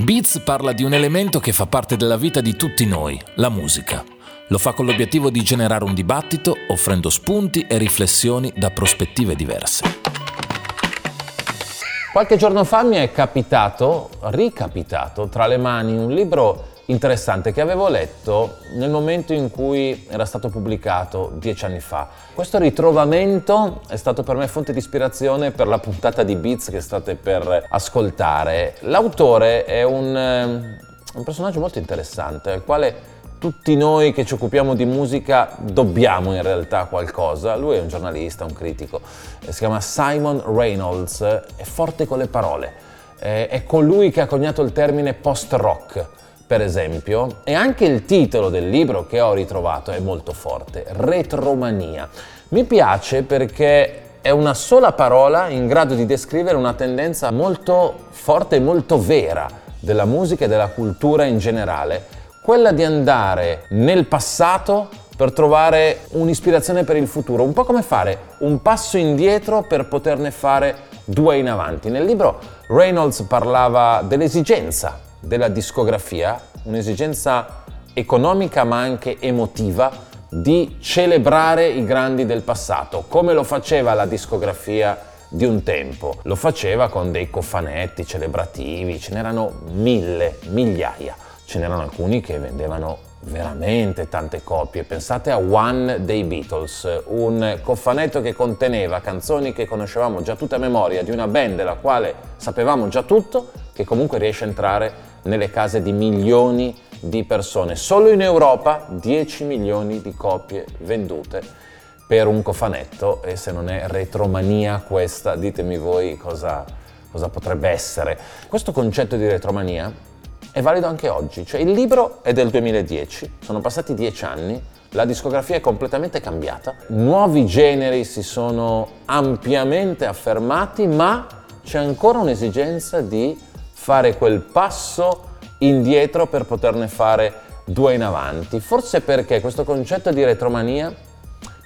Beats parla di un elemento che fa parte della vita di tutti noi, la musica. Lo fa con l'obiettivo di generare un dibattito, offrendo spunti e riflessioni da prospettive diverse. Qualche giorno fa mi è capitato, ricapitato, tra le mani un libro interessante che avevo letto nel momento in cui era stato pubblicato dieci anni fa. Questo ritrovamento è stato per me fonte di ispirazione per la puntata di Beats che state per ascoltare. L'autore è un, ehm, un personaggio molto interessante, al quale tutti noi che ci occupiamo di musica dobbiamo in realtà qualcosa. Lui è un giornalista, un critico, si chiama Simon Reynolds, è forte con le parole. È colui che ha coniato il termine post-rock per esempio, e anche il titolo del libro che ho ritrovato è molto forte, Retromania. Mi piace perché è una sola parola in grado di descrivere una tendenza molto forte e molto vera della musica e della cultura in generale, quella di andare nel passato per trovare un'ispirazione per il futuro, un po' come fare un passo indietro per poterne fare due in avanti. Nel libro Reynolds parlava dell'esigenza della discografia, un'esigenza economica ma anche emotiva di celebrare i grandi del passato, come lo faceva la discografia di un tempo. Lo faceva con dei cofanetti celebrativi, ce n'erano mille, migliaia. Ce n'erano alcuni che vendevano veramente tante copie. Pensate a One dei Beatles, un cofanetto che conteneva canzoni che conoscevamo già tutte a memoria di una band della quale sapevamo già tutto, che comunque riesce a entrare nelle case di milioni di persone. Solo in Europa 10 milioni di copie vendute per un cofanetto e se non è retromania questa, ditemi voi cosa, cosa potrebbe essere. Questo concetto di retromania è valido anche oggi, cioè il libro è del 2010, sono passati 10 anni, la discografia è completamente cambiata, nuovi generi si sono ampiamente affermati, ma c'è ancora un'esigenza di fare quel passo indietro per poterne fare due in avanti. Forse perché questo concetto di retromania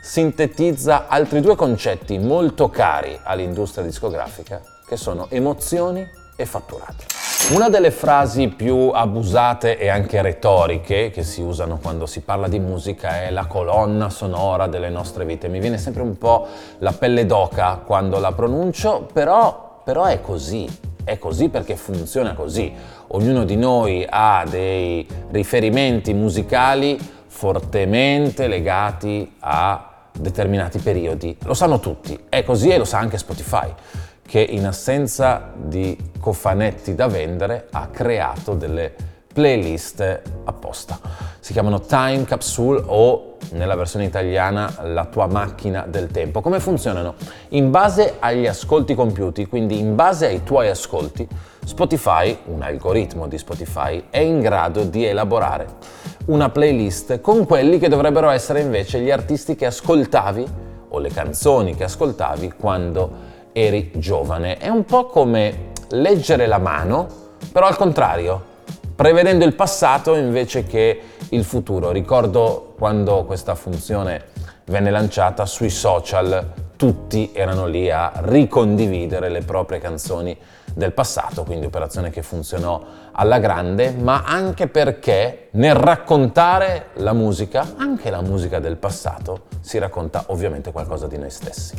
sintetizza altri due concetti molto cari all'industria discografica, che sono emozioni e fatturati. Una delle frasi più abusate e anche retoriche che si usano quando si parla di musica è la colonna sonora delle nostre vite. Mi viene sempre un po' la pelle d'oca quando la pronuncio, però, però è così. È così perché funziona così. Ognuno di noi ha dei riferimenti musicali fortemente legati a determinati periodi. Lo sanno tutti, è così e lo sa anche Spotify, che in assenza di cofanetti da vendere ha creato delle playlist apposta. Si chiamano Time Capsule o nella versione italiana la tua macchina del tempo. Come funzionano? In base agli ascolti compiuti, quindi in base ai tuoi ascolti, Spotify, un algoritmo di Spotify, è in grado di elaborare una playlist con quelli che dovrebbero essere invece gli artisti che ascoltavi o le canzoni che ascoltavi quando eri giovane. È un po' come leggere la mano, però al contrario, prevedendo il passato invece che il futuro. Ricordo quando questa funzione venne lanciata sui social, tutti erano lì a ricondividere le proprie canzoni del passato, quindi operazione che funzionò alla grande, ma anche perché nel raccontare la musica, anche la musica del passato, si racconta ovviamente qualcosa di noi stessi.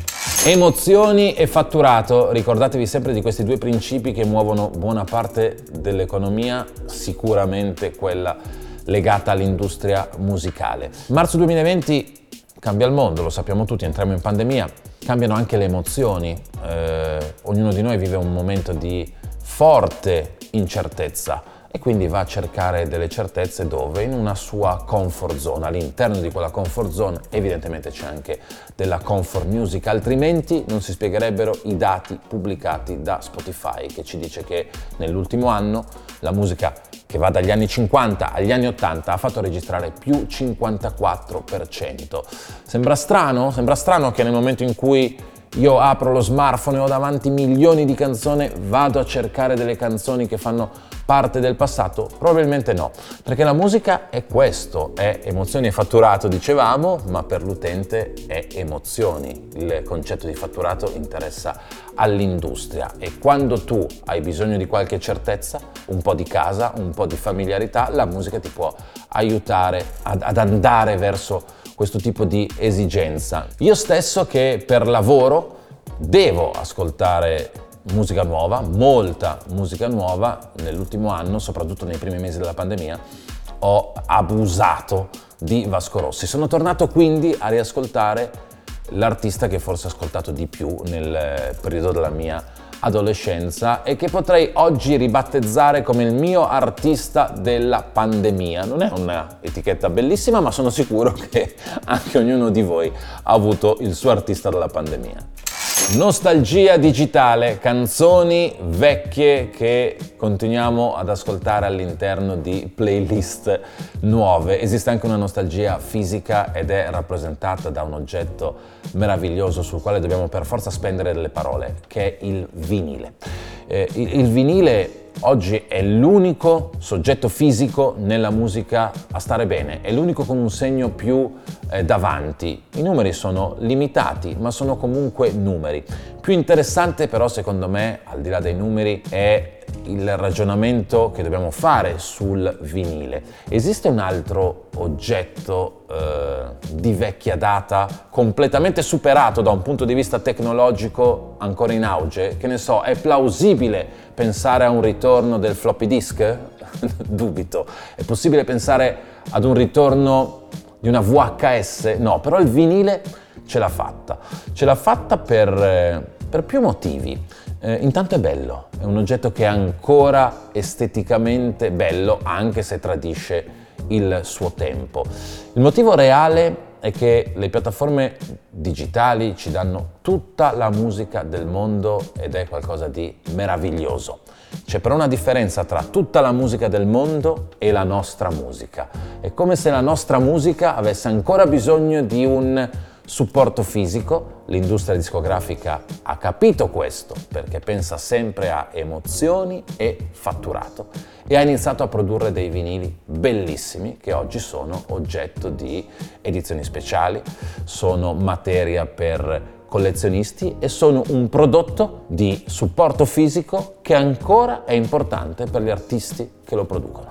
Emozioni e fatturato, ricordatevi sempre di questi due principi che muovono buona parte dell'economia, sicuramente quella legata all'industria musicale. Marzo 2020 cambia il mondo, lo sappiamo tutti, entriamo in pandemia, cambiano anche le emozioni, eh, ognuno di noi vive un momento di forte incertezza e quindi va a cercare delle certezze dove? In una sua comfort zone. All'interno di quella comfort zone evidentemente c'è anche della comfort music, altrimenti non si spiegherebbero i dati pubblicati da Spotify che ci dice che nell'ultimo anno la musica che va dagli anni 50 agli anni 80 ha fatto registrare più 54%. Sembra strano? Sembra strano che nel momento in cui io apro lo smartphone e ho davanti milioni di canzoni, vado a cercare delle canzoni che fanno parte del passato? Probabilmente no, perché la musica è questo, è emozioni e fatturato, dicevamo, ma per l'utente è emozioni. Il concetto di fatturato interessa all'industria e quando tu hai bisogno di qualche certezza, un po' di casa, un po' di familiarità, la musica ti può aiutare ad, ad andare verso questo tipo di esigenza. Io stesso che per lavoro devo ascoltare musica nuova, molta musica nuova nell'ultimo anno, soprattutto nei primi mesi della pandemia, ho abusato di Vasco Rossi. Sono tornato quindi a riascoltare l'artista che forse ho ascoltato di più nel periodo della mia adolescenza e che potrei oggi ribattezzare come il mio artista della pandemia. Non è un'etichetta bellissima, ma sono sicuro che anche ognuno di voi ha avuto il suo artista della pandemia. Nostalgia digitale, canzoni vecchie che continuiamo ad ascoltare all'interno di playlist nuove. Esiste anche una nostalgia fisica ed è rappresentata da un oggetto meraviglioso sul quale dobbiamo per forza spendere delle parole, che è il vinile. Eh, il, il vinile oggi è l'unico soggetto fisico nella musica a stare bene, è l'unico con un segno più eh, davanti. I numeri sono limitati, ma sono comunque numeri. Più interessante però secondo me, al di là dei numeri, è il ragionamento che dobbiamo fare sul vinile. Esiste un altro oggetto eh, di vecchia data, completamente superato da un punto di vista tecnologico ancora in auge? Che ne so, è plausibile pensare a un ritorno del floppy disk? Dubito. È possibile pensare ad un ritorno di una VHS? No, però il vinile ce l'ha fatta. Ce l'ha fatta per, eh, per più motivi. Eh, intanto è bello, è un oggetto che è ancora esteticamente bello anche se tradisce il suo tempo. Il motivo reale è che le piattaforme digitali ci danno tutta la musica del mondo ed è qualcosa di meraviglioso. C'è però una differenza tra tutta la musica del mondo e la nostra musica. È come se la nostra musica avesse ancora bisogno di un supporto fisico, l'industria discografica ha capito questo perché pensa sempre a emozioni e fatturato e ha iniziato a produrre dei vinili bellissimi che oggi sono oggetto di edizioni speciali, sono materia per collezionisti e sono un prodotto di supporto fisico che ancora è importante per gli artisti che lo producono.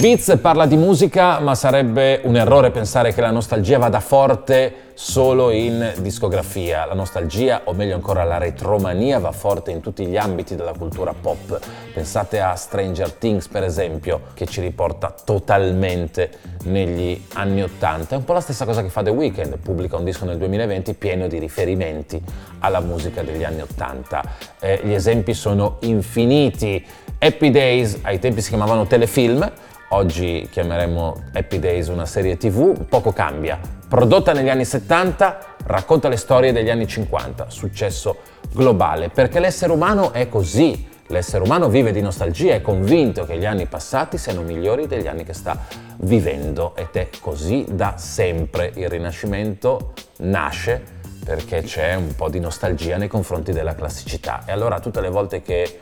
Beats parla di musica, ma sarebbe un errore pensare che la nostalgia vada forte solo in discografia. La nostalgia, o meglio ancora la retromania, va forte in tutti gli ambiti della cultura pop. Pensate a Stranger Things, per esempio, che ci riporta totalmente negli anni Ottanta. È un po' la stessa cosa che fa The Weeknd, pubblica un disco nel 2020 pieno di riferimenti alla musica degli anni Ottanta. Eh, gli esempi sono infiniti. Happy Days, ai tempi si chiamavano telefilm, oggi chiameremo Happy Days una serie tv, poco cambia. Prodotta negli anni 70, racconta le storie degli anni 50, successo globale, perché l'essere umano è così. L'essere umano vive di nostalgia, è convinto che gli anni passati siano migliori degli anni che sta vivendo ed è così da sempre. Il Rinascimento nasce perché c'è un po' di nostalgia nei confronti della classicità e allora tutte le volte che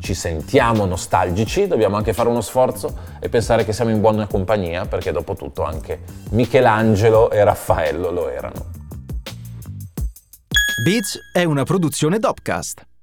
ci sentiamo nostalgici, dobbiamo anche fare uno sforzo e pensare che siamo in buona compagnia, perché dopo tutto anche Michelangelo e Raffaello lo erano. Beats è una produzione Dopcast.